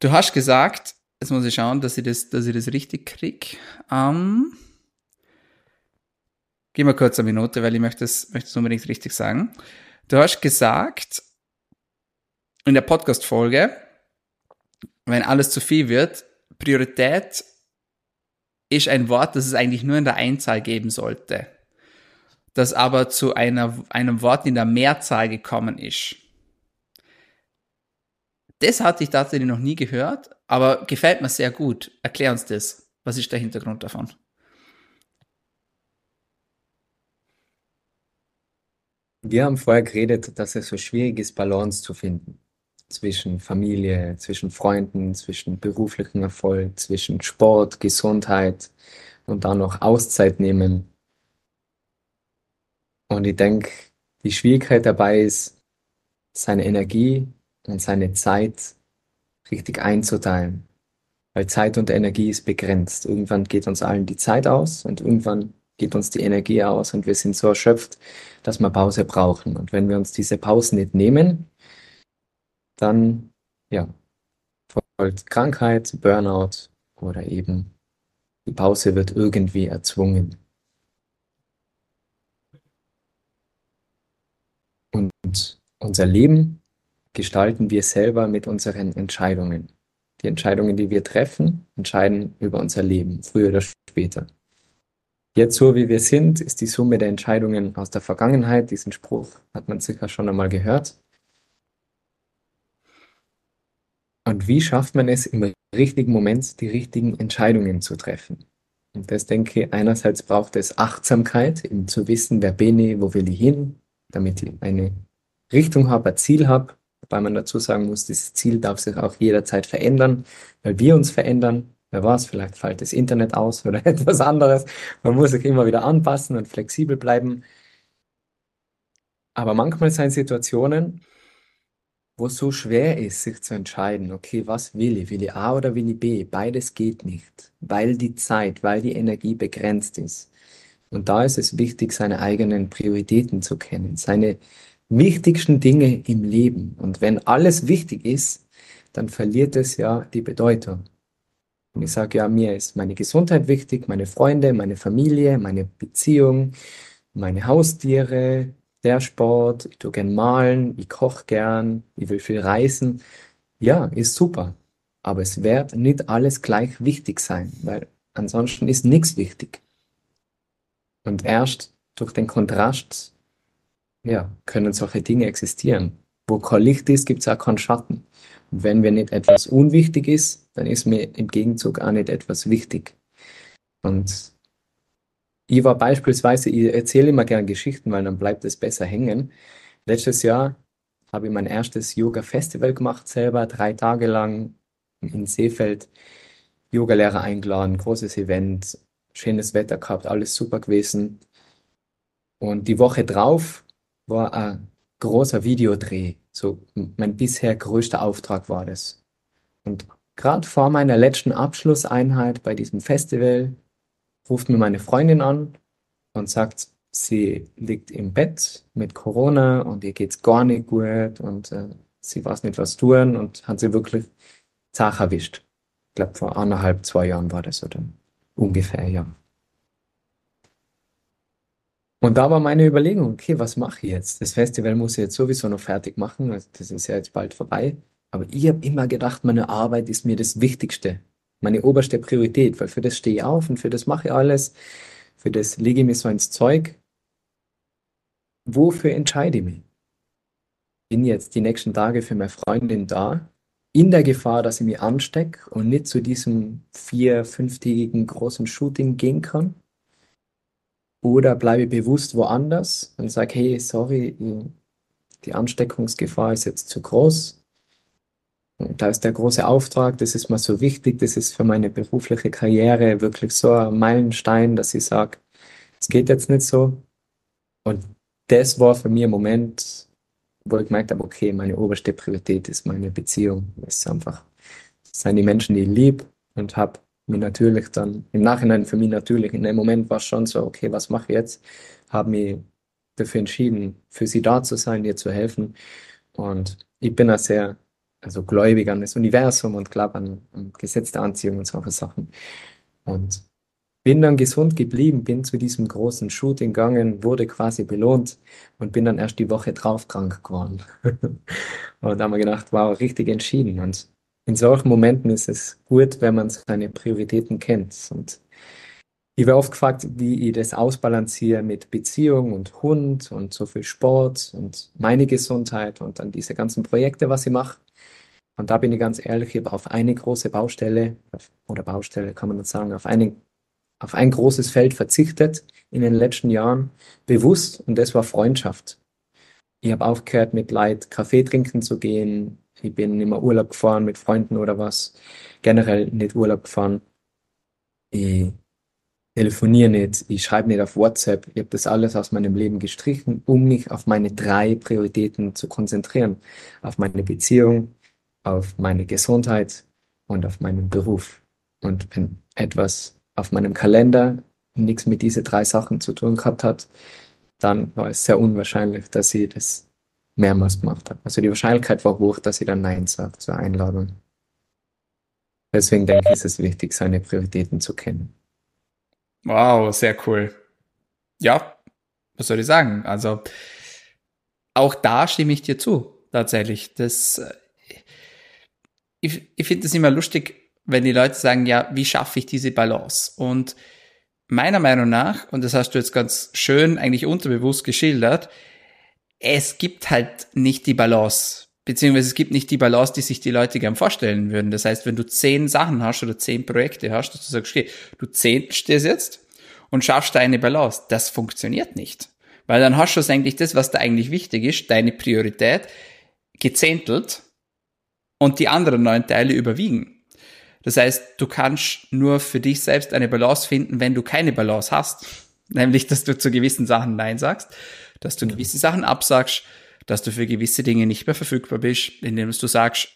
du hast gesagt, jetzt muss ich schauen, dass ich das, dass ich das richtig kriege. Ähm, gib mal kurz eine Minute, weil ich möchte es möchte es unbedingt richtig sagen. Du hast gesagt, in der Podcast-Folge, wenn alles zu viel wird, Priorität ist ein Wort, das es eigentlich nur in der Einzahl geben sollte das aber zu einer, einem Wort in der Mehrzahl gekommen ist. Das hatte ich tatsächlich noch nie gehört, aber gefällt mir sehr gut. Erklär uns das. Was ist der Hintergrund davon? Wir haben vorher geredet, dass es so schwierig ist, Balance zu finden. Zwischen Familie, zwischen Freunden, zwischen beruflichem Erfolg, zwischen Sport, Gesundheit und dann noch Auszeit nehmen und ich denke, die Schwierigkeit dabei ist, seine Energie und seine Zeit richtig einzuteilen. Weil Zeit und Energie ist begrenzt. Irgendwann geht uns allen die Zeit aus und irgendwann geht uns die Energie aus und wir sind so erschöpft, dass wir Pause brauchen. Und wenn wir uns diese Pause nicht nehmen, dann, ja, folgt Krankheit, Burnout oder eben die Pause wird irgendwie erzwungen. Und unser Leben gestalten wir selber mit unseren Entscheidungen. Die Entscheidungen, die wir treffen, entscheiden über unser Leben, früher oder später. Jetzt so wie wir sind, ist die Summe der Entscheidungen aus der Vergangenheit. Diesen Spruch hat man sicher schon einmal gehört. Und wie schafft man es im richtigen Moment, die richtigen Entscheidungen zu treffen? Und das denke ich, einerseits braucht es Achtsamkeit, eben zu wissen, wer bin ich, wo will ich hin, damit ich eine Richtung habe, ein Ziel habe. Wobei man dazu sagen muss, dieses Ziel darf sich auch jederzeit verändern, weil wir uns verändern. Wer weiß, vielleicht fällt das Internet aus oder etwas anderes. Man muss sich immer wieder anpassen und flexibel bleiben. Aber manchmal sind Situationen, wo es so schwer ist, sich zu entscheiden, okay, was will ich? Will ich A oder will ich B? Beides geht nicht, weil die Zeit, weil die Energie begrenzt ist. Und da ist es wichtig, seine eigenen Prioritäten zu kennen, seine wichtigsten Dinge im Leben. Und wenn alles wichtig ist, dann verliert es ja die Bedeutung. Und ich sage ja, mir ist meine Gesundheit wichtig, meine Freunde, meine Familie, meine Beziehung, meine Haustiere, der Sport, ich tue gern malen, ich koche gern, ich will viel reisen. Ja, ist super. Aber es wird nicht alles gleich wichtig sein, weil ansonsten ist nichts wichtig. Und erst durch den Kontrast, ja, können solche Dinge existieren. Wo kein Licht ist, gibt es auch keinen Schatten. Und wenn mir nicht etwas unwichtig ist, dann ist mir im Gegenzug auch nicht etwas wichtig. Und ich war beispielsweise, ich erzähle immer gern Geschichten, weil dann bleibt es besser hängen. Letztes Jahr habe ich mein erstes Yoga-Festival gemacht, selber drei Tage lang in Seefeld. Yogalehrer eingeladen, großes Event, schönes Wetter gehabt, alles super gewesen. Und die Woche drauf war ein großer Videodreh. So mein bisher größter Auftrag war das. Und gerade vor meiner letzten Abschlusseinheit bei diesem Festival ruft mir meine Freundin an und sagt, sie liegt im Bett mit Corona und ihr geht's gar nicht gut und äh, sie weiß nicht, was tun und hat sie wirklich zach erwischt. Ich glaube, vor anderthalb, zwei Jahren war das oder ungefähr, ja. Und da war meine Überlegung, okay, was mache ich jetzt? Das Festival muss ich jetzt sowieso noch fertig machen, also das ist ja jetzt bald vorbei. Aber ich habe immer gedacht, meine Arbeit ist mir das Wichtigste, meine oberste Priorität, weil für das stehe ich auf und für das mache ich alles, für das lege ich mir so ins Zeug. Wofür entscheide ich mich? Bin jetzt die nächsten Tage für meine Freundin da, in der Gefahr, dass ich mich anstecke und nicht zu diesem vier-, fünftägigen großen Shooting gehen kann? Oder bleibe bewusst woanders und sage, hey, sorry, die Ansteckungsgefahr ist jetzt zu groß. Und da ist der große Auftrag, das ist mir so wichtig, das ist für meine berufliche Karriere wirklich so ein Meilenstein, dass ich sage, es geht jetzt nicht so. Und das war für mich ein Moment, wo ich gemerkt habe, okay, meine oberste Priorität ist meine Beziehung. Das ist einfach, das sind die Menschen, die ich liebe und habe mir natürlich dann im Nachhinein für mich natürlich, in dem Moment war es schon so, okay, was mache ich jetzt? Habe mich dafür entschieden, für sie da zu sein, ihr zu helfen. Und ich bin da sehr, also gläubig an das Universum und glaube an, an Gesetz Anziehung und solche Sachen. Und bin dann gesund geblieben, bin zu diesem großen Shooting gegangen, wurde quasi belohnt und bin dann erst die Woche drauf krank geworden. und da haben wir gedacht, wow, richtig entschieden. Und in solchen Momenten ist es gut, wenn man seine Prioritäten kennt. Und ich werde oft gefragt, wie ich das ausbalanciere mit Beziehung und Hund und so viel Sport und meine Gesundheit und dann diese ganzen Projekte, was ich mache. Und da bin ich ganz ehrlich, ich habe auf eine große Baustelle oder Baustelle kann man nicht sagen, auf, eine, auf ein großes Feld verzichtet in den letzten Jahren bewusst und das war Freundschaft. Ich habe aufgehört, mit Leid Kaffee trinken zu gehen, ich bin immer Urlaub gefahren mit Freunden oder was. Generell nicht Urlaub gefahren. Ich telefoniere nicht, ich schreibe nicht auf WhatsApp. Ich habe das alles aus meinem Leben gestrichen, um mich auf meine drei Prioritäten zu konzentrieren. Auf meine Beziehung, auf meine Gesundheit und auf meinen Beruf. Und wenn etwas auf meinem Kalender nichts mit diesen drei Sachen zu tun gehabt hat, dann war es sehr unwahrscheinlich, dass ich das mehrmals gemacht habe. Also die Wahrscheinlichkeit war hoch, dass sie dann Nein sagt zur Einladung. Deswegen denke ich, ist es wichtig, seine Prioritäten zu kennen. Wow, sehr cool. Ja, was soll ich sagen? Also auch da stimme ich dir zu, tatsächlich. Das, äh, ich, ich finde es immer lustig, wenn die Leute sagen, ja, wie schaffe ich diese Balance? Und meiner Meinung nach, und das hast du jetzt ganz schön eigentlich unterbewusst geschildert, es gibt halt nicht die Balance, beziehungsweise es gibt nicht die Balance, die sich die Leute gern vorstellen würden. Das heißt, wenn du zehn Sachen hast oder zehn Projekte hast, dass du sagst, okay, du zehn stehst jetzt und schaffst da eine Balance, das funktioniert nicht. Weil dann hast du eigentlich das, was da eigentlich wichtig ist, deine Priorität, gezähntelt und die anderen neun Teile überwiegen. Das heißt, du kannst nur für dich selbst eine Balance finden, wenn du keine Balance hast. Nämlich, dass du zu gewissen Sachen Nein sagst, dass du gewisse Sachen absagst, dass du für gewisse Dinge nicht mehr verfügbar bist, indem du sagst,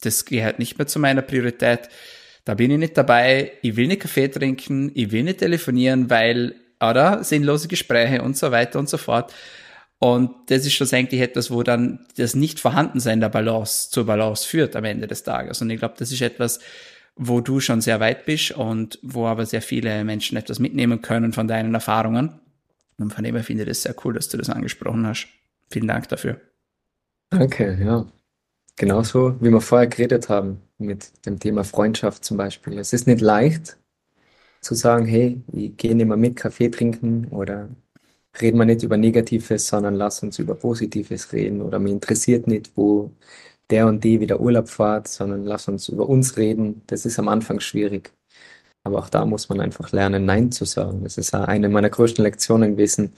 das gehört nicht mehr zu meiner Priorität, da bin ich nicht dabei, ich will nicht Kaffee trinken, ich will nicht telefonieren, weil, oder, sinnlose Gespräche und so weiter und so fort. Und das ist schlussendlich etwas, wo dann das Nicht-Vorhandensein der Balance zur Balance führt am Ende des Tages. Und ich glaube, das ist etwas, wo du schon sehr weit bist und wo aber sehr viele Menschen etwas mitnehmen können von deinen Erfahrungen. Und von dem her finde ich das sehr cool, dass du das angesprochen hast. Vielen Dank dafür. Okay, ja. Genauso wie wir vorher geredet haben mit dem Thema Freundschaft zum Beispiel. Es ist nicht leicht zu sagen, hey, ich gehe nicht mehr mit Kaffee trinken oder reden wir nicht über Negatives, sondern lass uns über Positives reden oder mir interessiert nicht, wo der und die wieder Urlaub fahrt, sondern lass uns über uns reden. Das ist am Anfang schwierig. Aber auch da muss man einfach lernen, Nein zu sagen. Das ist eine meiner größten Lektionen gewesen.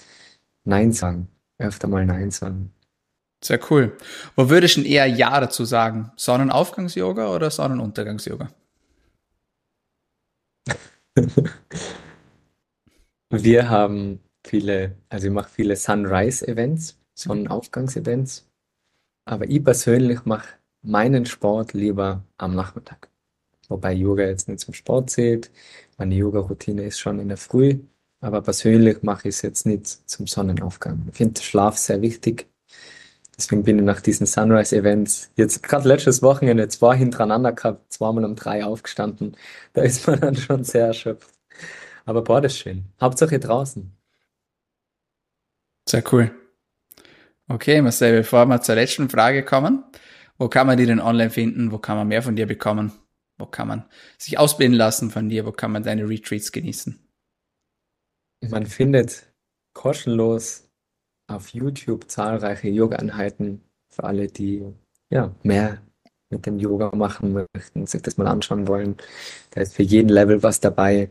Nein sagen. Öfter mal Nein sagen. Sehr cool. Wo würdest du denn eher Ja dazu sagen? Sonnenaufgangs-Yoga oder Sonnenuntergangs-Yoga? Wir haben viele, also ich mache viele Sunrise-Events, Sonnenaufgangs-Events. Aber ich persönlich mache meinen Sport lieber am Nachmittag. Wobei Yoga jetzt nicht zum Sport zählt. Meine Yoga-Routine ist schon in der Früh. Aber persönlich mache ich es jetzt nicht zum Sonnenaufgang. Ich finde Schlaf sehr wichtig. Deswegen bin ich nach diesen Sunrise-Events jetzt gerade letztes Wochenende zwei hintereinander gehabt, zweimal um drei aufgestanden. Da ist man dann schon sehr erschöpft. Aber boah, das ist schön. Hauptsache draußen. Sehr cool. Okay, Marcel, bevor wir zur letzten Frage kommen, wo kann man die denn online finden? Wo kann man mehr von dir bekommen? Wo kann man sich ausbilden lassen von dir? Wo kann man deine Retreats genießen? Man findet kostenlos auf YouTube zahlreiche Yoga-Einheiten für alle, die ja mehr mit dem Yoga machen möchten, sich das mal anschauen wollen. Da ist für jeden Level was dabei.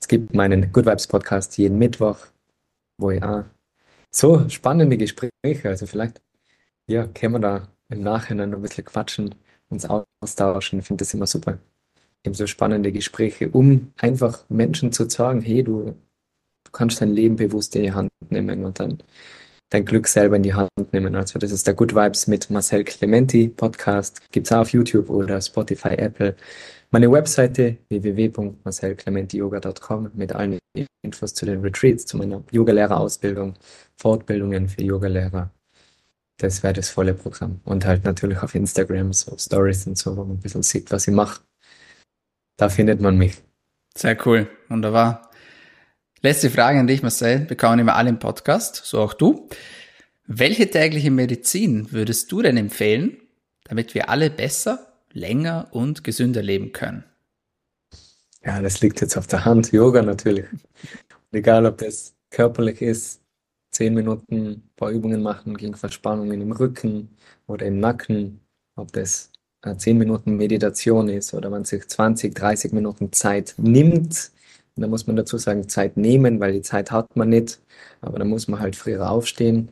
Es gibt meinen Good Vibes Podcast jeden Mittwoch, wo auch so, spannende Gespräche. Also vielleicht, ja, können wir da im Nachhinein ein bisschen quatschen, uns austauschen. Ich finde das immer super. Eben so spannende Gespräche, um einfach Menschen zu sagen, hey, du, du kannst dein Leben bewusst in die Hand nehmen und dann dein Glück selber in die Hand nehmen. Also das ist der Good Vibes mit Marcel Clementi Podcast. Gibt es auch auf YouTube oder Spotify, Apple. Meine Webseite www.marcelclementiyoga.com mit allen Infos zu den Retreats, zu meiner Yogalehrerausbildung, Fortbildungen für Yogalehrer. Das wäre das volle Programm. Und halt natürlich auf Instagram so Stories und so, wo man ein bisschen sieht, was ich mache. Da findet man mich. Sehr cool. Wunderbar. Letzte Frage an dich, Marcel. Bekommen immer alle im Podcast, so auch du. Welche tägliche Medizin würdest du denn empfehlen, damit wir alle besser länger und gesünder leben können? Ja, das liegt jetzt auf der Hand. Yoga natürlich. egal, ob das körperlich ist, zehn Minuten ein paar Übungen machen gegen Verspannungen im Rücken oder im Nacken, ob das zehn Minuten Meditation ist oder man sich 20, 30 Minuten Zeit nimmt. Und da muss man dazu sagen, Zeit nehmen, weil die Zeit hat man nicht. Aber da muss man halt früher aufstehen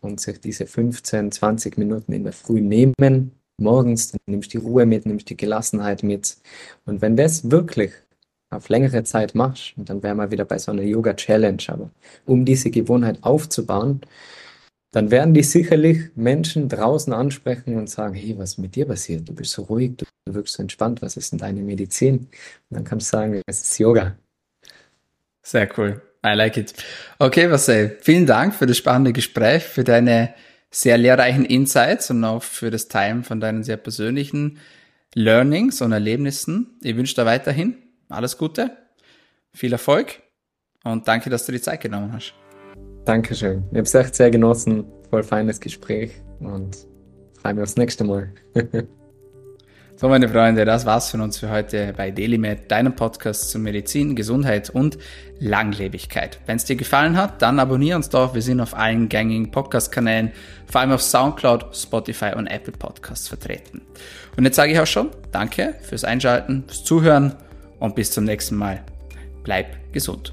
und sich diese 15, 20 Minuten in der Früh nehmen morgens, dann nimmst du die Ruhe mit, nimmst die Gelassenheit mit. Und wenn das wirklich auf längere Zeit machst, und dann wären wir wieder bei so einer Yoga-Challenge, aber um diese Gewohnheit aufzubauen, dann werden die sicherlich Menschen draußen ansprechen und sagen, hey, was ist mit dir passiert? Du bist so ruhig, du wirkst so entspannt, was ist denn deine Medizin? Und dann kannst du sagen, es ist Yoga. Sehr cool. I like it. Okay, Marcel, vielen Dank für das spannende Gespräch, für deine sehr lehrreichen Insights und auch für das Teilen von deinen sehr persönlichen Learnings und Erlebnissen. Ich wünsche dir weiterhin alles Gute, viel Erfolg und danke, dass du die Zeit genommen hast. Dankeschön. Ich habe es echt sehr genossen. Voll feines Gespräch und freue mich aufs nächste Mal. So, meine Freunde, das war's von uns für heute bei DailyMed, deinem Podcast zu Medizin, Gesundheit und Langlebigkeit. Wenn es dir gefallen hat, dann abonniere uns doch. Wir sind auf allen gängigen Podcast-Kanälen, vor allem auf Soundcloud, Spotify und Apple Podcasts vertreten. Und jetzt sage ich auch schon, danke fürs Einschalten, fürs Zuhören und bis zum nächsten Mal. Bleib gesund.